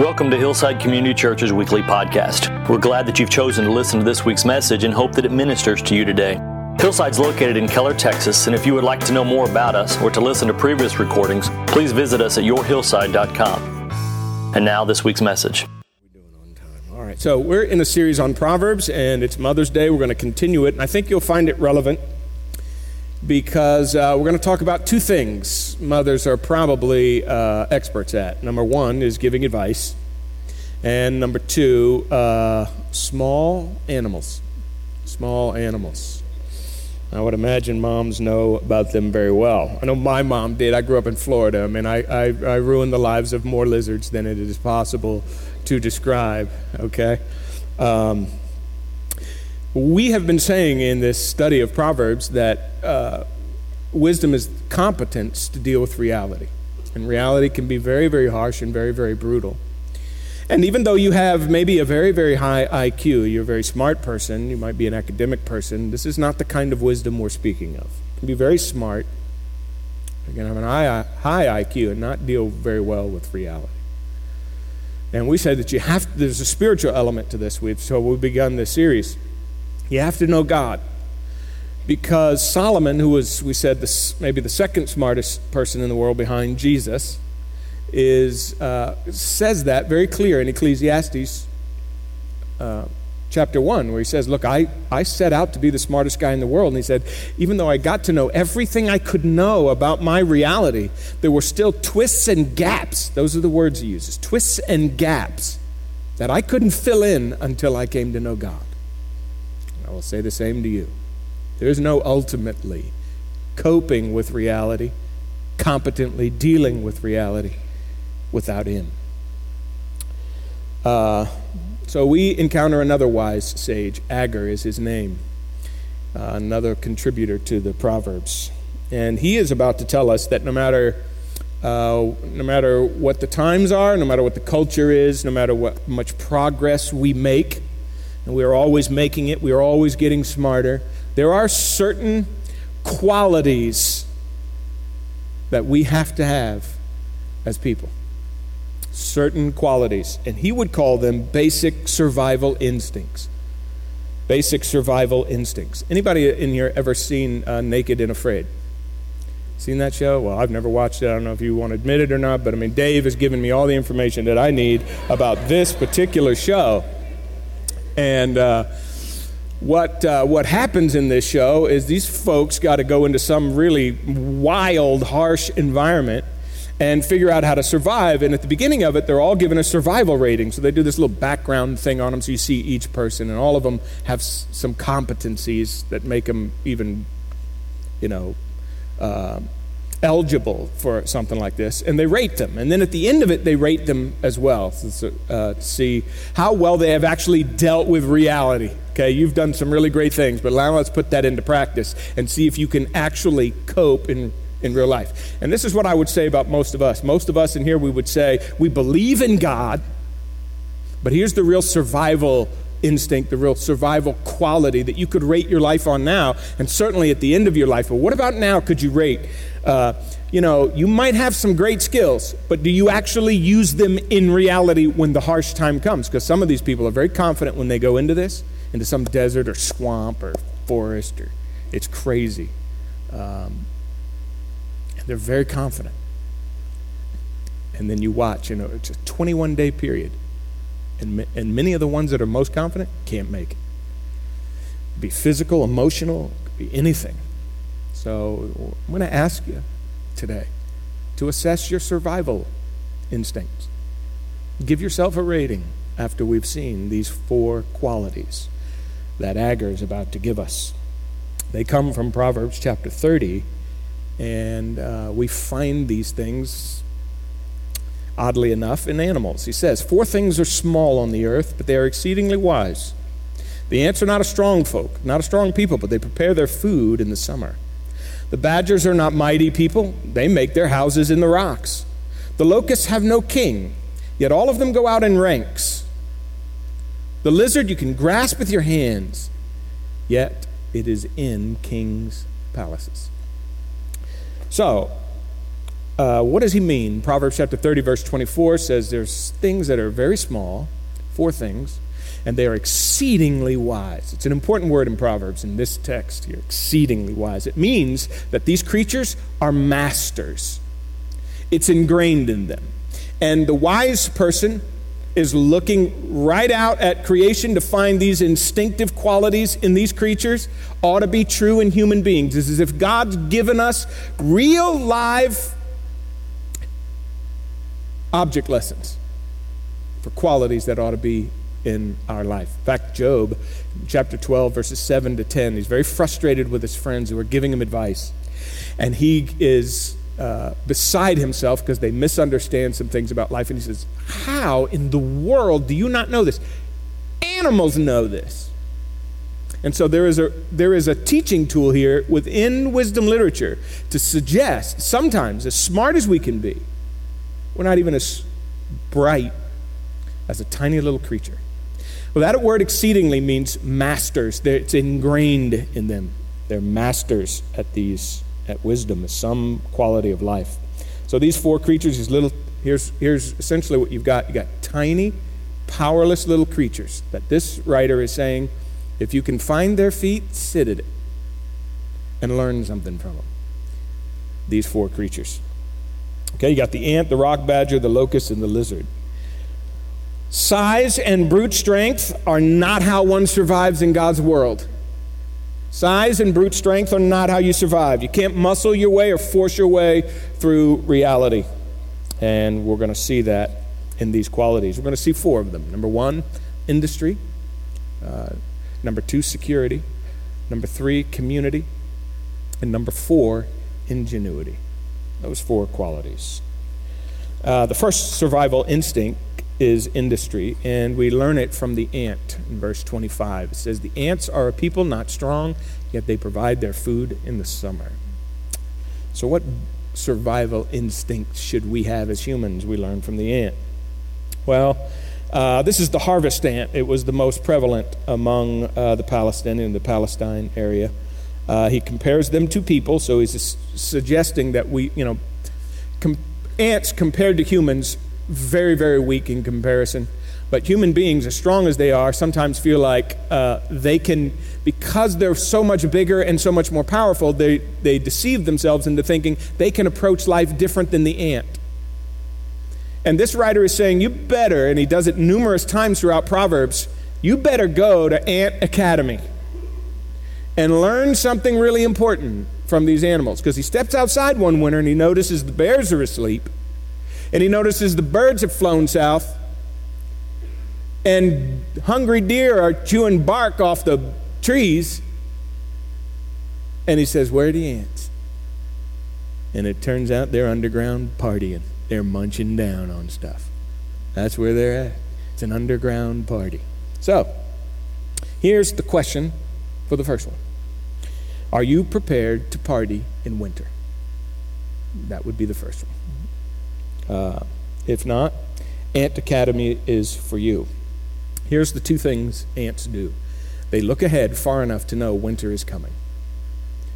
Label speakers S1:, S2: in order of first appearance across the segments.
S1: Welcome to Hillside Community Church's weekly podcast. We're glad that you've chosen to listen to this week's message and hope that it ministers to you today. Hillside's located in Keller, Texas, and if you would like to know more about us or to listen to previous recordings, please visit us at yourhillside.com. And now, this week's message.
S2: All right, so we're in a series on Proverbs, and it's Mother's Day. We're going to continue it, and I think you'll find it relevant because uh, we're going to talk about two things mothers are probably uh, experts at. Number one is giving advice, and number two, uh, small animals. Small animals. I would imagine moms know about them very well. I know my mom did. I grew up in Florida. I mean, I, I, I ruined the lives of more lizards than it is possible to describe, okay? Um, we have been saying in this study of Proverbs that uh, wisdom is competence to deal with reality. And reality can be very, very harsh and very, very brutal. And even though you have maybe a very, very high IQ, you're a very smart person, you might be an academic person, this is not the kind of wisdom we're speaking of. You can be very smart, you can have an high, IQ and not deal very well with reality. And we said that you have, there's a spiritual element to this, we've, so we've begun this series. You have to know God. Because Solomon, who was, we said, maybe the second smartest person in the world behind Jesus, is, uh, says that very clear in Ecclesiastes uh, chapter 1, where he says, Look, I, I set out to be the smartest guy in the world. And he said, Even though I got to know everything I could know about my reality, there were still twists and gaps. Those are the words he uses twists and gaps that I couldn't fill in until I came to know God. I will say the same to you. There's no ultimately coping with reality, competently dealing with reality without Him. Uh, so we encounter another wise sage. Agur is his name, uh, another contributor to the Proverbs. And he is about to tell us that no matter, uh, no matter what the times are, no matter what the culture is, no matter what much progress we make, and we are always making it, we are always getting smarter, there are certain qualities that we have to have as people certain qualities, and he would call them basic survival instincts. Basic survival instincts. Anybody in here ever seen uh, Naked and Afraid? Seen that show? Well, I've never watched it. I don't know if you want to admit it or not, but I mean, Dave has given me all the information that I need about this particular show. And uh, what, uh, what happens in this show is these folks got to go into some really wild, harsh environment and figure out how to survive. And at the beginning of it, they're all given a survival rating. So they do this little background thing on them so you see each person, and all of them have s- some competencies that make them even, you know, uh, eligible for something like this. And they rate them. And then at the end of it, they rate them as well so, uh, to see how well they have actually dealt with reality. Okay, you've done some really great things, but now let's put that into practice and see if you can actually cope in in real life. And this is what I would say about most of us. Most of us in here, we would say we believe in God, but here's the real survival instinct, the real survival quality that you could rate your life on now, and certainly at the end of your life. But what about now could you rate? Uh, you know, you might have some great skills, but do you actually use them in reality when the harsh time comes? Because some of these people are very confident when they go into this, into some desert or swamp or forest, or it's crazy. Um, they're very confident. And then you watch, you know, it's a 21 day period. And, and many of the ones that are most confident can't make it. be physical, emotional, be anything. So I'm going to ask you today to assess your survival instincts. Give yourself a rating after we've seen these four qualities that Agur is about to give us. They come from Proverbs chapter 30, and uh, we find these things, oddly enough, in animals. He says, Four things are small on the earth, but they are exceedingly wise. The ants are not a strong folk, not a strong people, but they prepare their food in the summer. The badgers are not mighty people, they make their houses in the rocks. The locusts have no king, yet all of them go out in ranks. The lizard you can grasp with your hands, yet it is in kings' palaces. So, uh, what does he mean? Proverbs chapter 30, verse 24 says there's things that are very small, four things, and they are exceedingly wise. It's an important word in Proverbs in this text here exceedingly wise. It means that these creatures are masters, it's ingrained in them. And the wise person is looking right out at creation to find these instinctive qualities in these creatures ought to be true in human beings. It's as if God's given us real live object lessons for qualities that ought to be in our life. In fact, Job, chapter 12, verses 7 to 10, he's very frustrated with his friends who are giving him advice. And he is uh, beside himself because they misunderstand some things about life. And he says, How in the world do you not know this? Animals know this. And so there is a, there is a teaching tool here within wisdom literature to suggest, sometimes, as smart as we can be, we're not even as bright as a tiny little creature. Well, that word exceedingly means masters. It's ingrained in them. They're masters at these, at wisdom, at some quality of life. So these four creatures, these little, here's, here's essentially what you've got. You've got tiny, powerless little creatures that this writer is saying, if you can find their feet, sit at it and learn something from them. These four creatures. Okay, you got the ant, the rock badger, the locust, and the lizard. Size and brute strength are not how one survives in God's world. Size and brute strength are not how you survive. You can't muscle your way or force your way through reality. And we're going to see that in these qualities. We're going to see four of them. Number one, industry. Uh, number two, security. Number three, community. And number four, ingenuity. Those four qualities. Uh, the first survival instinct is industry, and we learn it from the ant in verse 25. It says, The ants are a people not strong, yet they provide their food in the summer. So, what survival instinct should we have as humans? We learn from the ant. Well, uh, this is the harvest ant. It was the most prevalent among uh, the Palestinian, the Palestine area. Uh, he compares them to people, so he's suggesting that we, you know, com- ants compared to humans very, very weak in comparison. But human beings, as strong as they are, sometimes feel like uh, they can, because they're so much bigger and so much more powerful, they, they deceive themselves into thinking they can approach life different than the ant. And this writer is saying, you better, and he does it numerous times throughout Proverbs, you better go to Ant Academy and learn something really important from these animals. Because he steps outside one winter and he notices the bears are asleep and he notices the birds have flown south, and hungry deer are chewing bark off the trees. And he says, Where are the ants? And it turns out they're underground partying. They're munching down on stuff. That's where they're at. It's an underground party. So, here's the question for the first one Are you prepared to party in winter? That would be the first one. Uh, if not, Ant Academy is for you. Here's the two things ants do they look ahead far enough to know winter is coming.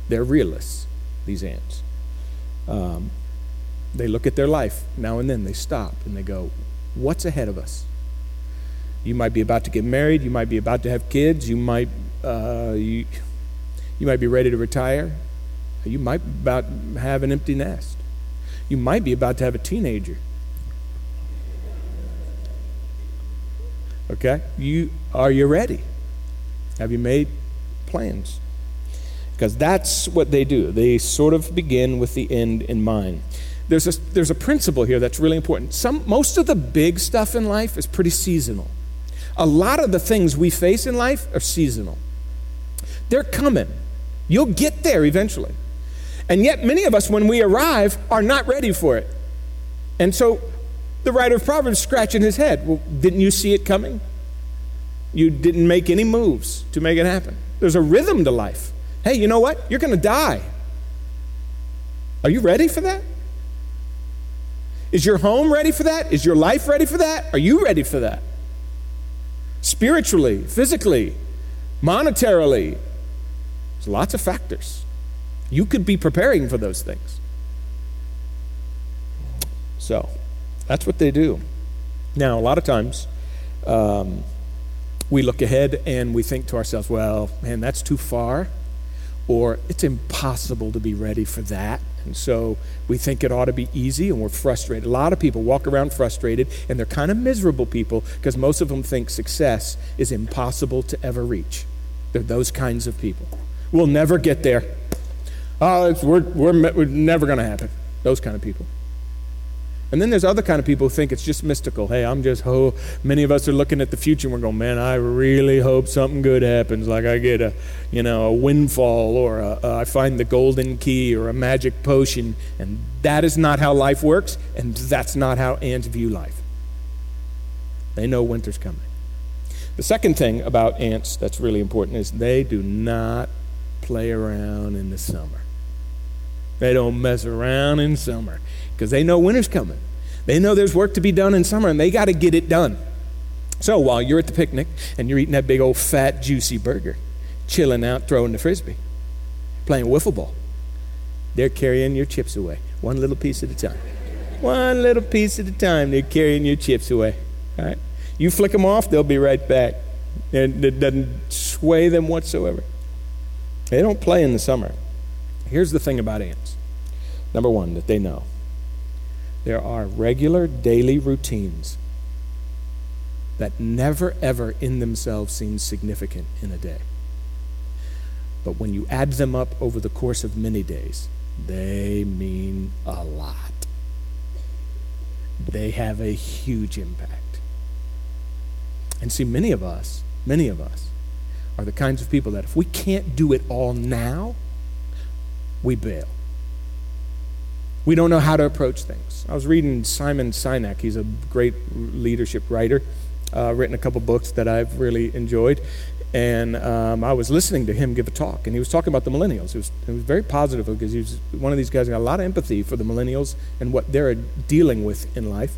S2: They're realists, these ants. Um, they look at their life now and then, they stop and they go, What's ahead of us? You might be about to get married, you might be about to have kids, you might, uh, you, you might be ready to retire, you might about have an empty nest. You might be about to have a teenager. Okay? You are you ready? Have you made plans? Because that's what they do. They sort of begin with the end in mind. There's a, there's a principle here that's really important. Some, most of the big stuff in life is pretty seasonal. A lot of the things we face in life are seasonal. They're coming. You'll get there eventually. And yet, many of us, when we arrive, are not ready for it. And so the writer of Proverbs scratching his head. Well, didn't you see it coming? You didn't make any moves to make it happen. There's a rhythm to life. Hey, you know what? You're going to die. Are you ready for that? Is your home ready for that? Is your life ready for that? Are you ready for that? Spiritually, physically, monetarily, there's lots of factors. You could be preparing for those things. So that's what they do. Now, a lot of times, um, we look ahead and we think to ourselves, well, man, that's too far, or it's impossible to be ready for that. And so we think it ought to be easy and we're frustrated. A lot of people walk around frustrated and they're kind of miserable people because most of them think success is impossible to ever reach. They're those kinds of people. We'll never get there. Oh, we're, we're, we're never going to happen. Those kind of people. And then there's other kind of people who think it's just mystical. Hey, I'm just, oh, many of us are looking at the future and we're going, man, I really hope something good happens. Like I get a, you know, a windfall or a, uh, I find the golden key or a magic potion. And that is not how life works. And that's not how ants view life. They know winter's coming. The second thing about ants that's really important is they do not play around in the summer. They don't mess around in summer because they know winter's coming. They know there's work to be done in summer and they got to get it done. So while you're at the picnic and you're eating that big old fat, juicy burger, chilling out, throwing the frisbee, playing wiffle ball, they're carrying your chips away, one little piece at a time. One little piece at a time, they're carrying your chips away. Right? You flick them off, they'll be right back. And It doesn't sway them whatsoever. They don't play in the summer. Here's the thing about ants number one, that they know there are regular daily routines that never ever in themselves seem significant in a day. But when you add them up over the course of many days, they mean a lot. They have a huge impact. And see, many of us, many of us, are the kinds of people that if we can't do it all now, we bail. We don't know how to approach things. I was reading Simon Sinek. He's a great leadership writer, uh, written a couple books that I've really enjoyed. And um, I was listening to him give a talk, and he was talking about the millennials. It was, it was very positive because he was one of these guys who got a lot of empathy for the millennials and what they're dealing with in life.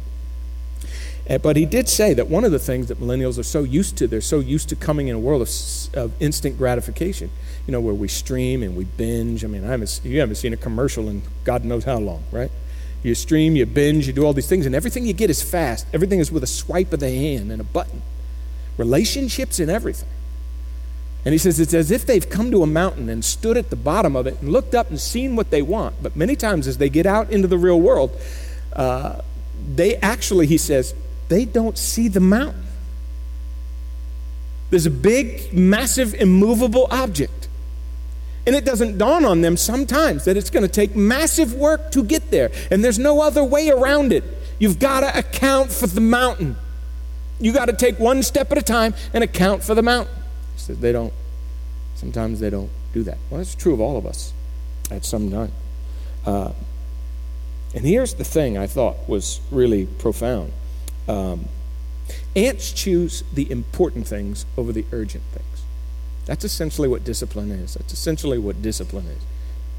S2: Uh, but he did say that one of the things that millennials are so used to, they're so used to coming in a world of, of instant gratification, you know, where we stream and we binge. I mean, I haven't, you haven't seen a commercial in God knows how long, right? You stream, you binge, you do all these things, and everything you get is fast. Everything is with a swipe of the hand and a button. Relationships and everything. And he says it's as if they've come to a mountain and stood at the bottom of it and looked up and seen what they want. But many times as they get out into the real world, uh, they actually, he says, they don't see the mountain. There's a big, massive, immovable object. And it doesn't dawn on them sometimes that it's going to take massive work to get there. And there's no other way around it. You've got to account for the mountain. You got to take one step at a time and account for the mountain. Says they don't. Sometimes they don't do that. Well, that's true of all of us at some time. Uh, and here's the thing I thought was really profound. Um, ants choose the important things over the urgent things. That's essentially what discipline is. That's essentially what discipline is.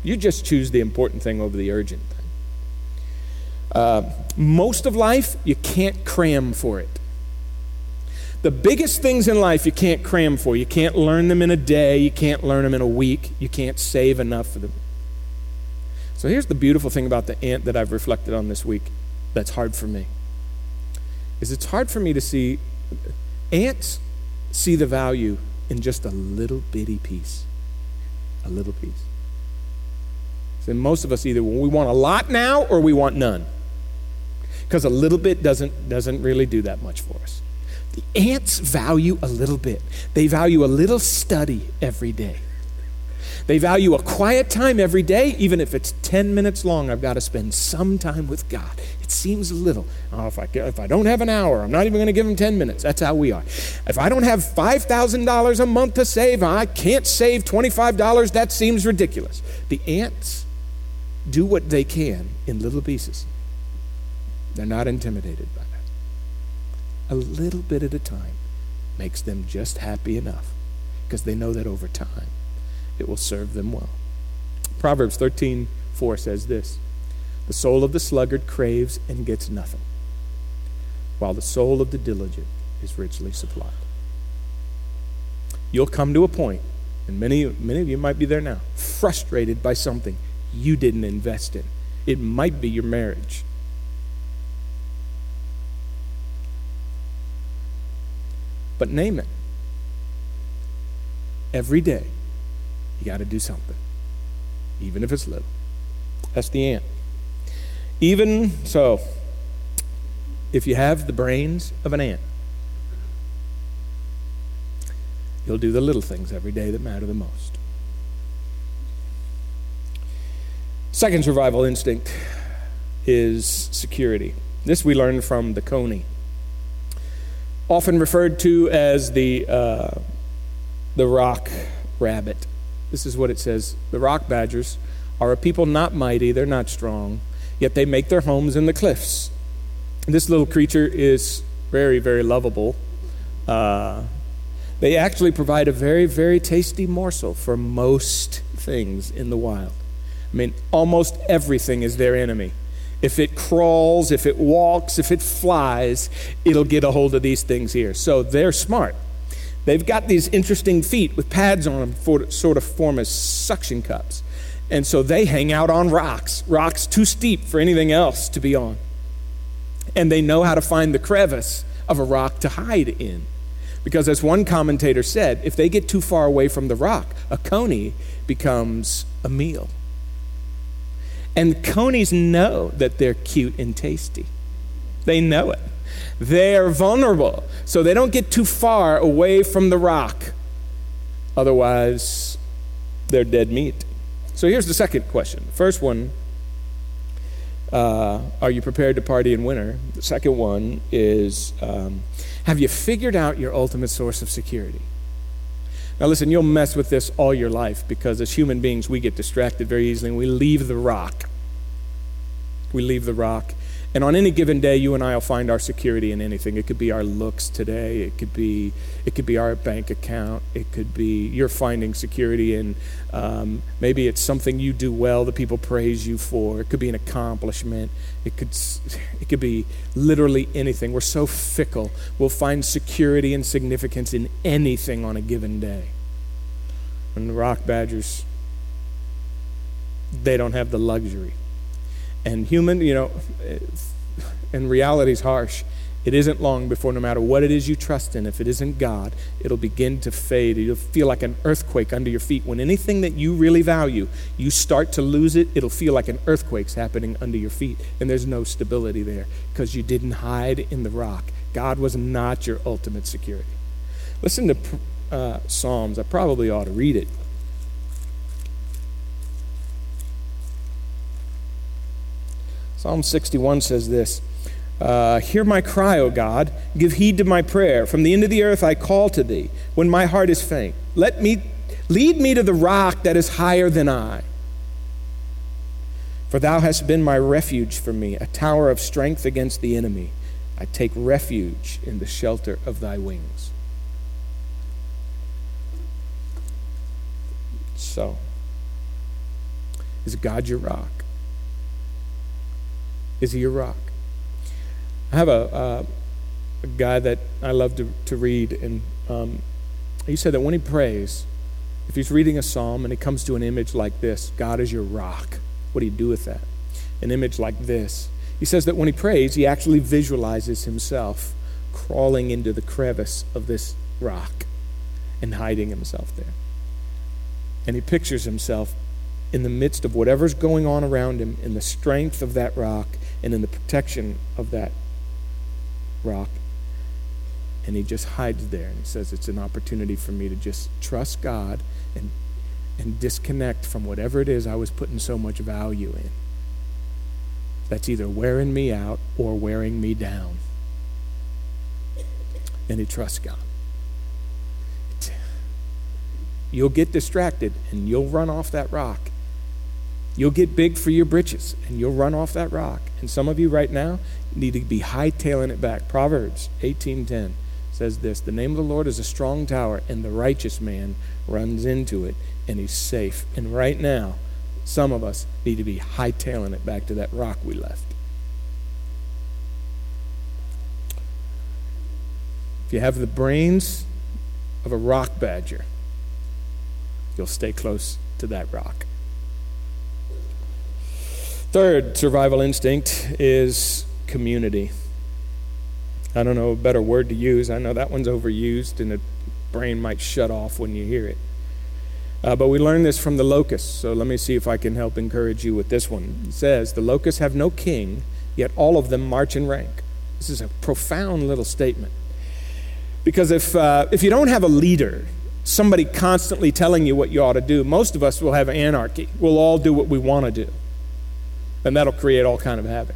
S2: You just choose the important thing over the urgent thing. Uh, most of life, you can't cram for it. The biggest things in life you can't cram for. You can't learn them in a day. You can't learn them in a week. You can't save enough for them. So here's the beautiful thing about the ant that I've reflected on this week that's hard for me is it's hard for me to see ants see the value in just a little bitty piece. A little piece. So most of us either we want a lot now or we want none. Because a little bit doesn't doesn't really do that much for us. The ants value a little bit. They value a little study every day. They value a quiet time every day, even if it's 10 minutes long. I've got to spend some time with God. It seems little. Oh, if, I, if I don't have an hour, I'm not even going to give them 10 minutes. That's how we are. If I don't have $5,000 a month to save, I can't save $25. That seems ridiculous. The ants do what they can in little pieces. They're not intimidated by that. A little bit at a time makes them just happy enough because they know that over time it will serve them well. Proverbs 13 4 says this The soul of the sluggard craves and gets nothing, while the soul of the diligent is richly supplied. You'll come to a point, and many, many of you might be there now, frustrated by something you didn't invest in. It might be your marriage. But name it every day got to do something, even if it's little. That's the ant. Even so, if you have the brains of an ant, you'll do the little things every day that matter the most. Second survival instinct is security. This we learned from the coney, often referred to as the, uh, the rock rabbit. This is what it says The rock badgers are a people not mighty, they're not strong, yet they make their homes in the cliffs. This little creature is very, very lovable. Uh, they actually provide a very, very tasty morsel for most things in the wild. I mean, almost everything is their enemy. If it crawls, if it walks, if it flies, it'll get a hold of these things here. So they're smart. They've got these interesting feet with pads on them for sort of form as suction cups. And so they hang out on rocks, rocks too steep for anything else to be on. And they know how to find the crevice of a rock to hide in. Because as one commentator said, if they get too far away from the rock, a coney becomes a meal. And conies know that they're cute and tasty. They know it. They're vulnerable, so they don't get too far away from the rock. Otherwise, they're dead meat. So here's the second question. The first one uh, Are you prepared to party in winter? The second one is um, Have you figured out your ultimate source of security? Now, listen, you'll mess with this all your life because as human beings, we get distracted very easily and we leave the rock. We leave the rock and on any given day, you and I will find our security in anything. It could be our looks today. It could be it could be our bank account. It could be you're finding security in um, maybe it's something you do well that people praise you for. It could be an accomplishment. It could it could be literally anything. We're so fickle. We'll find security and significance in anything on a given day. And the rock badgers, they don't have the luxury and human, you know, and reality is harsh. It isn't long before, no matter what it is you trust in, if it isn't God, it'll begin to fade. You'll feel like an earthquake under your feet. When anything that you really value, you start to lose it, it'll feel like an earthquake's happening under your feet. And there's no stability there because you didn't hide in the rock. God was not your ultimate security. Listen to uh, Psalms. I probably ought to read it. Psalm 61 says this uh, Hear my cry, O God. Give heed to my prayer. From the end of the earth I call to thee when my heart is faint. Let me lead me to the rock that is higher than I. For thou hast been my refuge for me, a tower of strength against the enemy. I take refuge in the shelter of thy wings. So, is God your rock? Is he your rock? I have a, uh, a guy that I love to, to read, and um, he said that when he prays, if he's reading a psalm and he comes to an image like this, God is your rock, what do you do with that? An image like this. He says that when he prays, he actually visualizes himself crawling into the crevice of this rock and hiding himself there. And he pictures himself in the midst of whatever's going on around him, in the strength of that rock, and in the protection of that rock. And he just hides there and he says, It's an opportunity for me to just trust God and, and disconnect from whatever it is I was putting so much value in. That's either wearing me out or wearing me down. And he trusts God. You'll get distracted and you'll run off that rock You'll get big for your britches and you'll run off that rock. And some of you right now need to be hightailing it back. Proverbs 18:10 says this, "The name of the Lord is a strong tower, and the righteous man runs into it and he's safe." And right now, some of us need to be hightailing it back to that rock we left. If you have the brains of a rock badger, you'll stay close to that rock. Third survival instinct is community. I don't know a better word to use. I know that one's overused and the brain might shut off when you hear it. Uh, but we learned this from the locusts, so let me see if I can help encourage you with this one. It says, The locusts have no king, yet all of them march in rank. This is a profound little statement. Because if, uh, if you don't have a leader, somebody constantly telling you what you ought to do, most of us will have anarchy. We'll all do what we want to do. And that'll create all kind of havoc.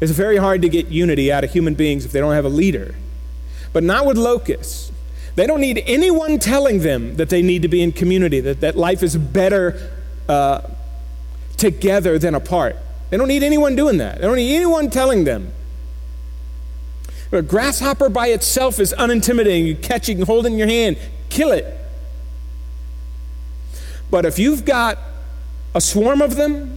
S2: It's very hard to get unity out of human beings if they don't have a leader. But not with locusts. They don't need anyone telling them that they need to be in community, that, that life is better uh, together than apart. They don't need anyone doing that. They don't need anyone telling them. A grasshopper by itself is unintimidating. You catch it, and hold it in your hand, kill it. But if you've got a swarm of them,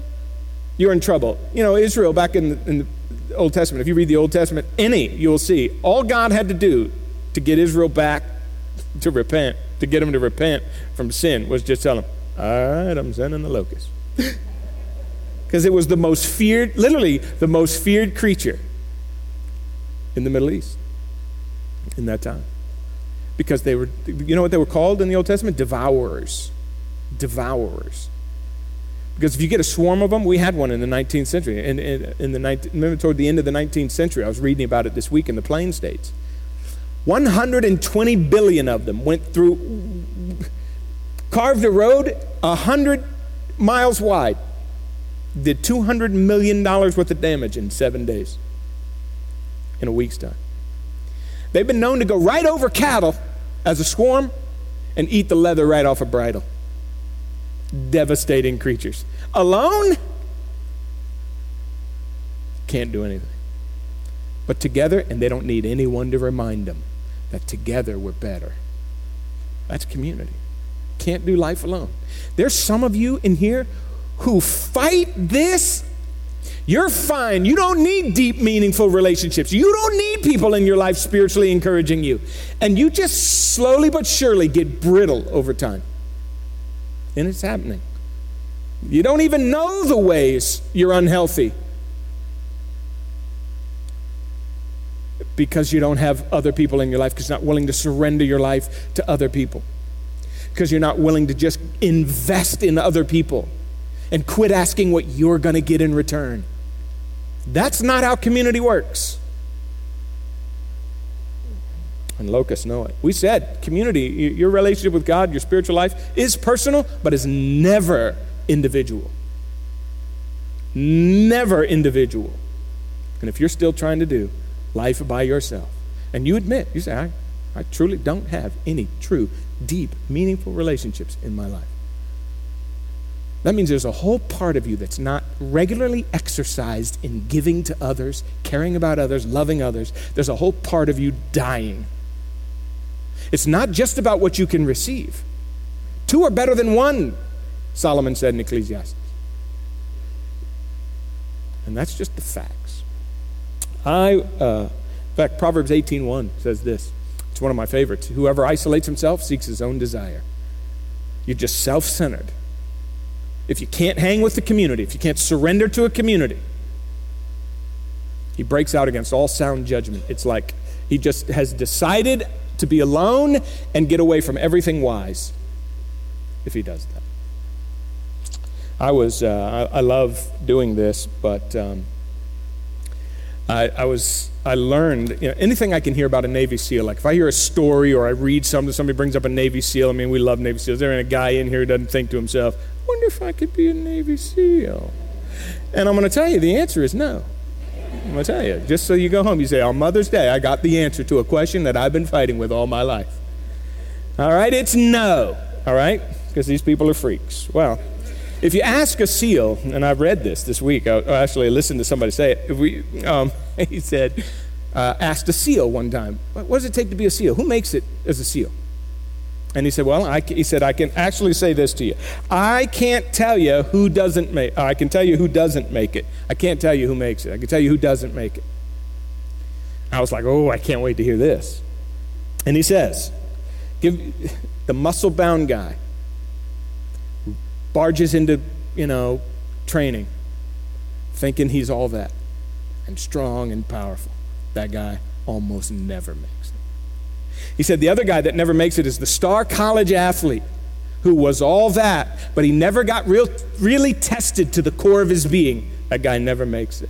S2: you're in trouble. You know, Israel back in the, in the Old Testament, if you read the Old Testament, any, you'll see, all God had to do to get Israel back to repent, to get them to repent from sin, was just tell them, all right, I'm sending the locust. Because it was the most feared, literally the most feared creature in the Middle East in that time. Because they were, you know what they were called in the Old Testament? Devourers. Devourers. Because if you get a swarm of them, we had one in the 19th century. In, in, in the 19, remember toward the end of the 19th century, I was reading about it this week in the Plain States. 120 billion of them went through, carved a road 100 miles wide, did $200 million worth of damage in seven days, in a week's time. They've been known to go right over cattle as a swarm and eat the leather right off a bridle. Devastating creatures. Alone, can't do anything. But together, and they don't need anyone to remind them that together we're better. That's community. Can't do life alone. There's some of you in here who fight this. You're fine. You don't need deep, meaningful relationships. You don't need people in your life spiritually encouraging you. And you just slowly but surely get brittle over time. And it's happening. You don't even know the ways you're unhealthy. because you don't have other people in your life, because you're not willing to surrender your life to other people, because you're not willing to just invest in other people and quit asking what you're going to get in return. That's not how community works. And locusts know it. We said community, your relationship with God, your spiritual life is personal, but is never individual. Never individual. And if you're still trying to do life by yourself, and you admit, you say, I, I truly don't have any true, deep, meaningful relationships in my life. That means there's a whole part of you that's not regularly exercised in giving to others, caring about others, loving others. There's a whole part of you dying. It's not just about what you can receive. Two are better than one, Solomon said in Ecclesiastes. And that's just the facts. I, uh, in fact, Proverbs 18.1 says this. It's one of my favorites. Whoever isolates himself seeks his own desire. You're just self centered. If you can't hang with the community, if you can't surrender to a community, he breaks out against all sound judgment. It's like he just has decided to be alone and get away from everything wise if he does that. I was, uh, I, I, love doing this, but um, I, I, was, I learned you know, anything I can hear about a Navy SEAL. Like if I hear a story or I read something, somebody brings up a Navy SEAL. I mean, we love Navy SEALs. There ain't a guy in here who doesn't think to himself, "Wonder if I could be a Navy SEAL." And I'm going to tell you, the answer is no. I'm going to tell you, just so you go home, you say, on Mother's Day, I got the answer to a question that I've been fighting with all my life. All right, it's no. All right, because these people are freaks. Well. If you ask a SEAL, and I've read this this week, I actually listened to somebody say it. If we, um, he said, uh, asked a SEAL one time, what does it take to be a SEAL? Who makes it as a SEAL? And he said, Well, I, he said, I can actually say this to you. I can't tell you who doesn't make I can tell you who doesn't make it. I can't tell you who makes it. I can tell you who doesn't make it. I was like, Oh, I can't wait to hear this. And he says, Give the muscle bound guy barges into, you know, training thinking he's all that and strong and powerful. That guy almost never makes it. He said the other guy that never makes it is the star college athlete who was all that, but he never got real, really tested to the core of his being. That guy never makes it.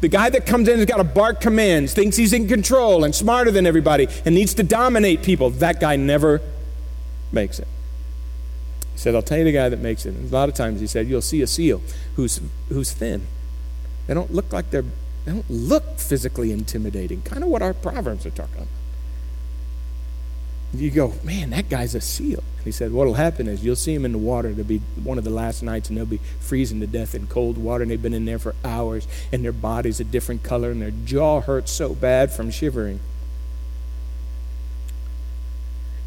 S2: The guy that comes in has got to bark commands, thinks he's in control and smarter than everybody, and needs to dominate people. That guy never makes it. He said, I'll tell you the guy that makes it. And a lot of times he said, You'll see a seal who's, who's thin. They don't look like they're, they don't look physically intimidating. Kind of what our Proverbs are talking about. You go, man, that guy's a seal. He said, What'll happen is you'll see him in the water. It'll be one of the last nights, and they'll be freezing to death in cold water, and they've been in there for hours, and their body's a different color, and their jaw hurts so bad from shivering.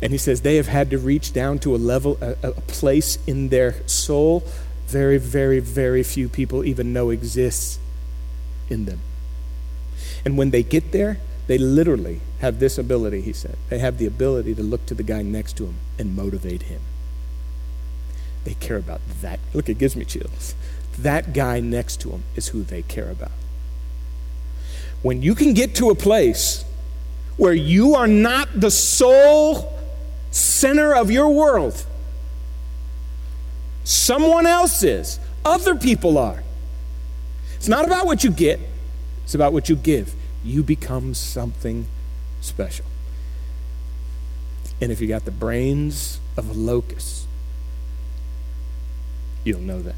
S2: And he says they have had to reach down to a level, a, a place in their soul very, very, very few people even know exists in them. And when they get there, they literally have this ability, he said. They have the ability to look to the guy next to him and motivate him. They care about that. Look, it gives me chills. That guy next to him is who they care about. When you can get to a place where you are not the sole center of your world, someone else is, other people are. It's not about what you get, it's about what you give. You become something special. And if you got the brains of a locust, you'll know that.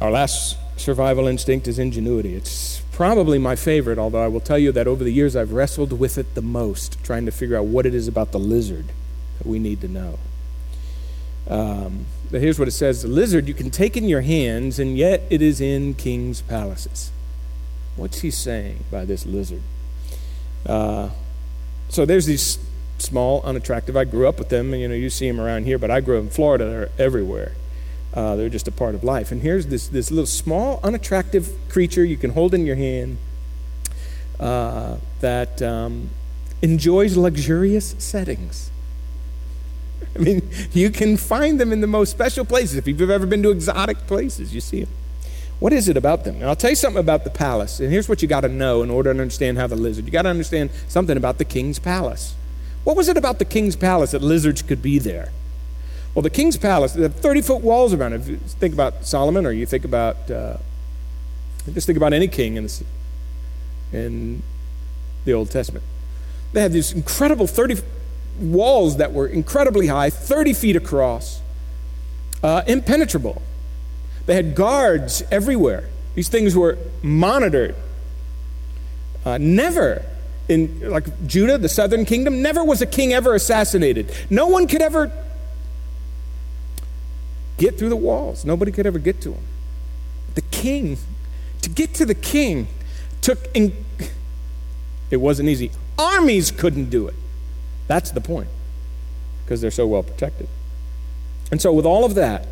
S2: Our last survival instinct is ingenuity. It's probably my favorite, although I will tell you that over the years I've wrestled with it the most, trying to figure out what it is about the lizard that we need to know. Um, but here's what it says The lizard you can take in your hands, and yet it is in king's palaces. What's he saying by this lizard? Uh, so there's these small, unattractive. I grew up with them, and you know you see them around here, but I grew up in Florida. They're everywhere. Uh, they're just a part of life. And here's this this little small, unattractive creature you can hold in your hand uh, that um, enjoys luxurious settings. I mean, you can find them in the most special places. If you've ever been to exotic places, you see them. What is it about them? And I'll tell you something about the palace. And here's what you got to know in order to understand how the lizard. You got to understand something about the king's palace. What was it about the king's palace that lizards could be there? Well, the king's palace, they have 30 foot walls around it. If you think about Solomon or you think about, uh, just think about any king in the, in the Old Testament. They had these incredible 30 walls that were incredibly high, 30 feet across, uh, impenetrable. They had guards everywhere. These things were monitored. Uh, never in like Judah, the southern kingdom, never was a king ever assassinated. No one could ever get through the walls. Nobody could ever get to him. The king, to get to the king, took in, it wasn't easy. Armies couldn't do it. That's the point, because they're so well protected. And so, with all of that,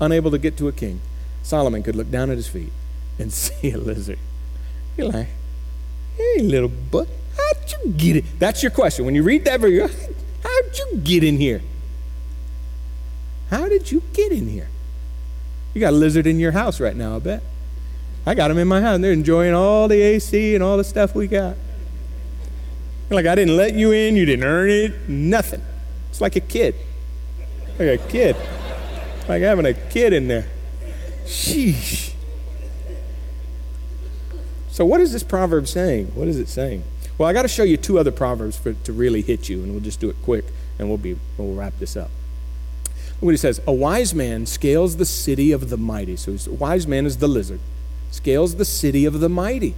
S2: unable to get to a king, Solomon could look down at his feet and see a lizard. You're like, hey, little butt, how'd you get it? That's your question. When you read that, verse, how'd you get in here? How did you get in here? You got a lizard in your house right now, I bet. I got them in my house, and they're enjoying all the AC and all the stuff we got. Like, I didn't let you in, you didn't earn it, nothing. It's like a kid. Like a kid. Like having a kid in there. Sheesh. So, what is this proverb saying? What is it saying? Well, I got to show you two other proverbs for, to really hit you, and we'll just do it quick, and we'll be we'll wrap this up. What he says: A wise man scales the city of the mighty. So, a wise man is the lizard. Scales the city of the mighty,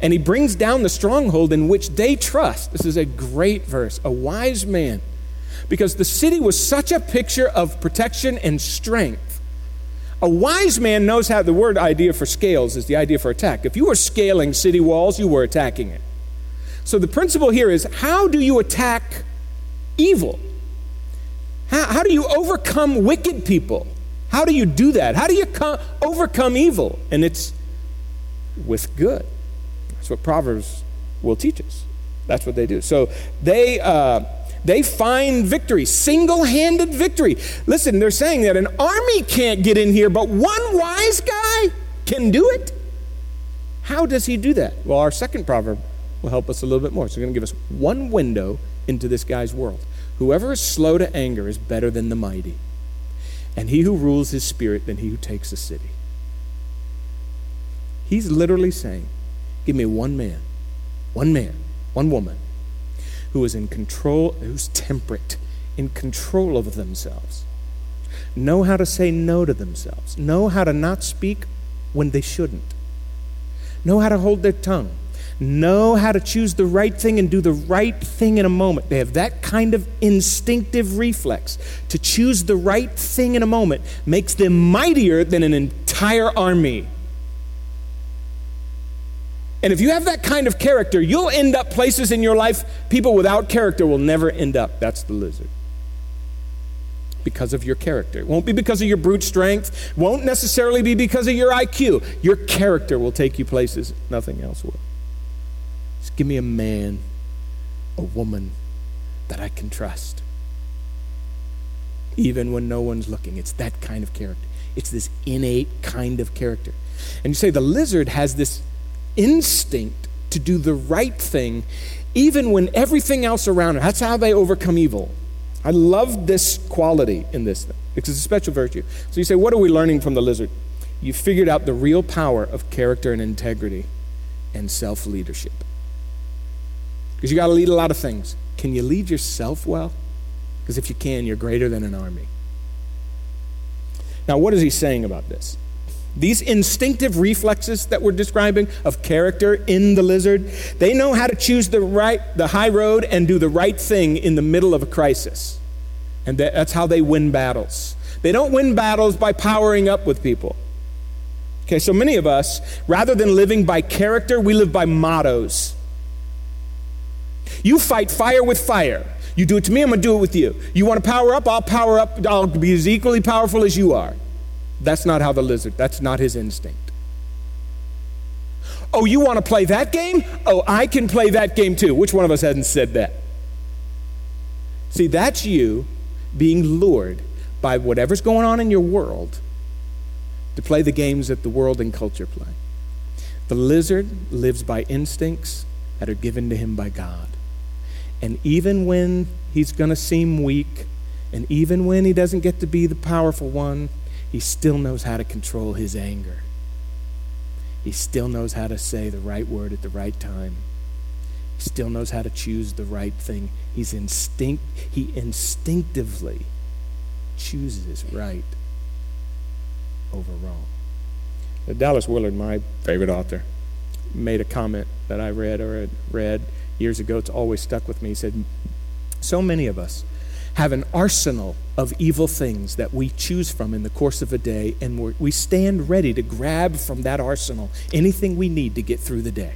S2: and he brings down the stronghold in which they trust. This is a great verse. A wise man because the city was such a picture of protection and strength. A wise man knows how the word idea for scales is the idea for attack. If you were scaling city walls, you were attacking it. So the principle here is how do you attack evil? How, how do you overcome wicked people? How do you do that? How do you co- overcome evil? And it's with good. That's what Proverbs will teach us. That's what they do. So they. Uh, they find victory, single handed victory. Listen, they're saying that an army can't get in here, but one wise guy can do it. How does he do that? Well, our second proverb will help us a little bit more. So, it's going to give us one window into this guy's world. Whoever is slow to anger is better than the mighty, and he who rules his spirit than he who takes a city. He's literally saying, Give me one man, one man, one woman who is in control, who's temperate, in control of themselves, know how to say no to themselves, know how to not speak when they shouldn't, know how to hold their tongue, know how to choose the right thing and do the right thing in a moment. They have that kind of instinctive reflex. To choose the right thing in a moment makes them mightier than an entire army. And if you have that kind of character, you'll end up places in your life people without character will never end up. That's the lizard. Because of your character. It won't be because of your brute strength, won't necessarily be because of your IQ. Your character will take you places nothing else will. Just give me a man, a woman that I can trust. Even when no one's looking. It's that kind of character. It's this innate kind of character. And you say the lizard has this instinct to do the right thing, even when everything else around it. That's how they overcome evil. I love this quality in this thing because it's a special virtue. So you say, what are we learning from the lizard? You figured out the real power of character and integrity and self leadership. Because you got to lead a lot of things. Can you lead yourself well? Because if you can, you're greater than an army. Now, what is he saying about this? These instinctive reflexes that we're describing of character in the lizard, they know how to choose the right the high road and do the right thing in the middle of a crisis. And that's how they win battles. They don't win battles by powering up with people. Okay, so many of us, rather than living by character, we live by mottos. You fight fire with fire. You do it to me, I'm going to do it with you. You want to power up? I'll power up. I'll be as equally powerful as you are. That's not how the lizard, that's not his instinct. Oh, you want to play that game? Oh, I can play that game too. Which one of us hasn't said that? See, that's you being lured by whatever's going on in your world to play the games that the world and culture play. The lizard lives by instincts that are given to him by God. And even when he's going to seem weak, and even when he doesn't get to be the powerful one, he still knows how to control his anger. He still knows how to say the right word at the right time. He still knows how to choose the right thing. He's instinct he instinctively chooses right over wrong. Dallas Willard, my favorite author, made a comment that I read or had read years ago. It's always stuck with me. He said, So many of us have an arsenal of evil things that we choose from in the course of a day, and we stand ready to grab from that arsenal anything we need to get through the day.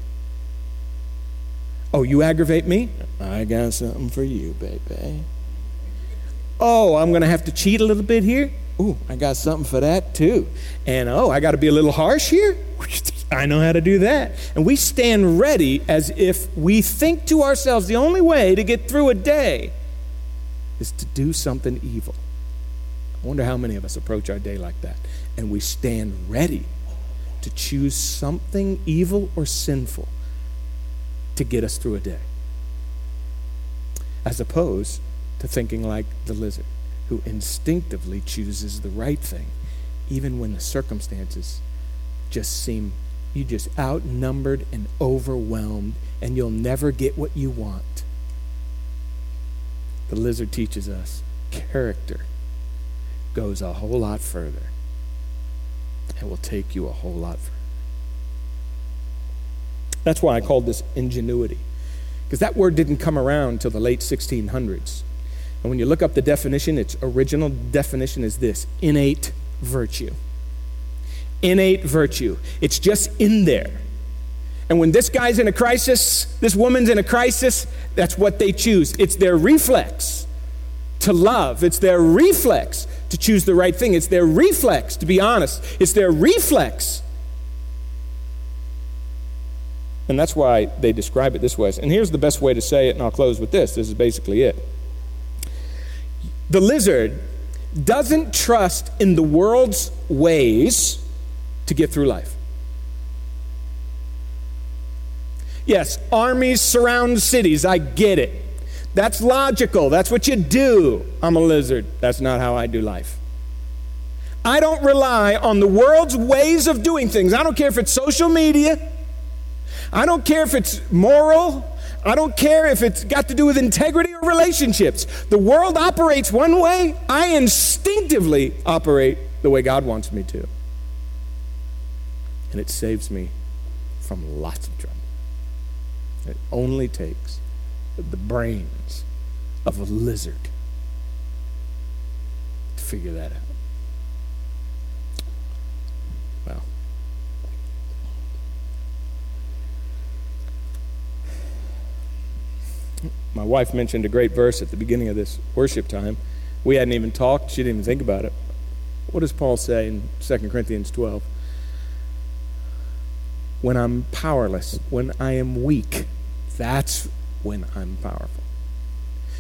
S2: Oh, you aggravate me? I got something for you, baby. Oh, I'm going to have to cheat a little bit here? Ooh, I got something for that too. And oh, I got to be a little harsh here? I know how to do that. And we stand ready as if we think to ourselves the only way to get through a day is to do something evil. I wonder how many of us approach our day like that. And we stand ready to choose something evil or sinful to get us through a day. As opposed to thinking like the lizard, who instinctively chooses the right thing, even when the circumstances just seem you just outnumbered and overwhelmed, and you'll never get what you want. The lizard teaches us character goes a whole lot further and will take you a whole lot further. That's why I called this ingenuity, because that word didn't come around till the late 1600s. And when you look up the definition, its original definition is this innate virtue. Innate virtue. It's just in there. And when this guy's in a crisis, this woman's in a crisis, that's what they choose. It's their reflex to love, it's their reflex to choose the right thing, it's their reflex to be honest, it's their reflex. And that's why they describe it this way. And here's the best way to say it, and I'll close with this. This is basically it. The lizard doesn't trust in the world's ways to get through life. Yes, armies surround cities. I get it. That's logical. That's what you do. I'm a lizard. That's not how I do life. I don't rely on the world's ways of doing things. I don't care if it's social media. I don't care if it's moral. I don't care if it's got to do with integrity or relationships. The world operates one way. I instinctively operate the way God wants me to. And it saves me from lots of trouble. It only takes the brains of a lizard to figure that out. Well, my wife mentioned a great verse at the beginning of this worship time. We hadn't even talked, she didn't even think about it. What does Paul say in 2 Corinthians 12? When I'm powerless, when I am weak, that's when I'm powerful.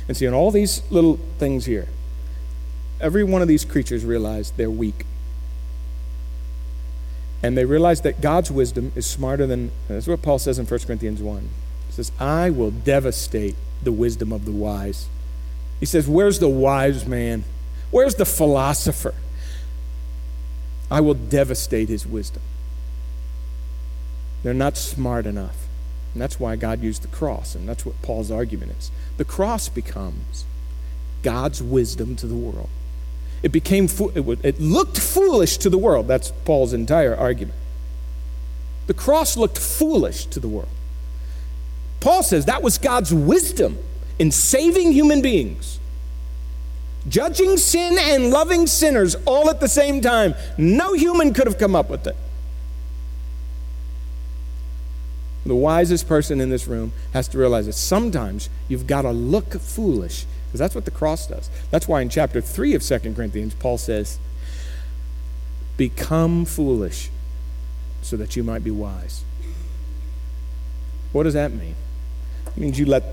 S2: And see, in all these little things here, every one of these creatures realize they're weak. And they realize that God's wisdom is smarter than, that's what Paul says in 1 Corinthians 1. He says, I will devastate the wisdom of the wise. He says, Where's the wise man? Where's the philosopher? I will devastate his wisdom. They're not smart enough. And that's why God used the cross, and that's what Paul's argument is. The cross becomes God's wisdom to the world. It became it, looked foolish to the world. That's Paul's entire argument. The cross looked foolish to the world. Paul says that was God's wisdom in saving human beings. Judging sin and loving sinners all at the same time. No human could have come up with it. The wisest person in this room has to realize that sometimes you've got to look foolish, because that's what the cross does. That's why in chapter 3 of 2 Corinthians, Paul says, Become foolish so that you might be wise. What does that mean? It means you let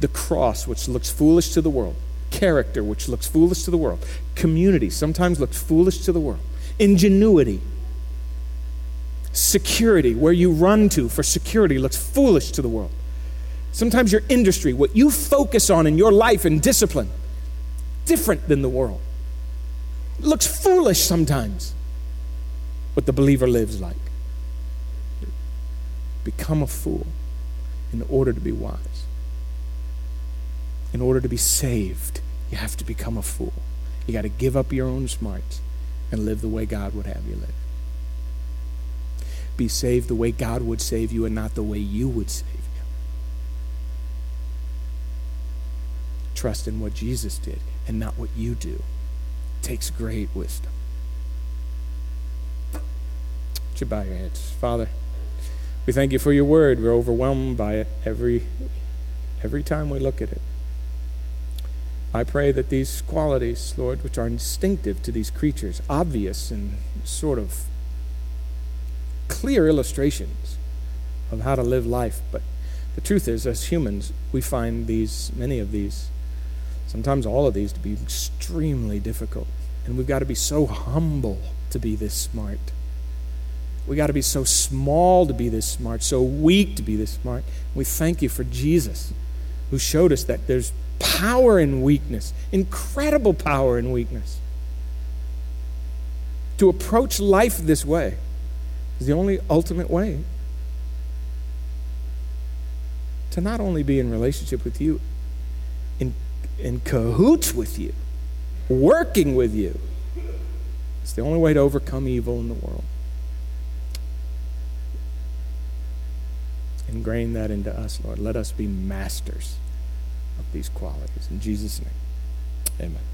S2: the cross, which looks foolish to the world, character, which looks foolish to the world, community, sometimes looks foolish to the world, ingenuity, security, where you run to for security, looks foolish to the world. Sometimes your industry, what you focus on in your life and discipline, different than the world. It looks foolish sometimes, what the believer lives like. Become a fool in order to be wise. In order to be saved, you have to become a fool. You got to give up your own smarts and live the way God would have you live be saved the way God would save you and not the way you would save you. Trust in what Jesus did and not what you do. It takes great wisdom. Would you bow your heads? Father, we thank you for your word. We're overwhelmed by it every, every time we look at it. I pray that these qualities, Lord, which are instinctive to these creatures, obvious and sort of clear illustrations of how to live life. But the truth is, as humans, we find these, many of these, sometimes all of these, to be extremely difficult. And we've got to be so humble to be this smart. We got to be so small to be this smart, so weak to be this smart. We thank you for Jesus, who showed us that there's power in weakness, incredible power in weakness. To approach life this way is the only ultimate way to not only be in relationship with you, in, in cahoots with you, working with you. It's the only way to overcome evil in the world. Ingrain that into us, Lord. Let us be masters of these qualities. In Jesus' name, amen.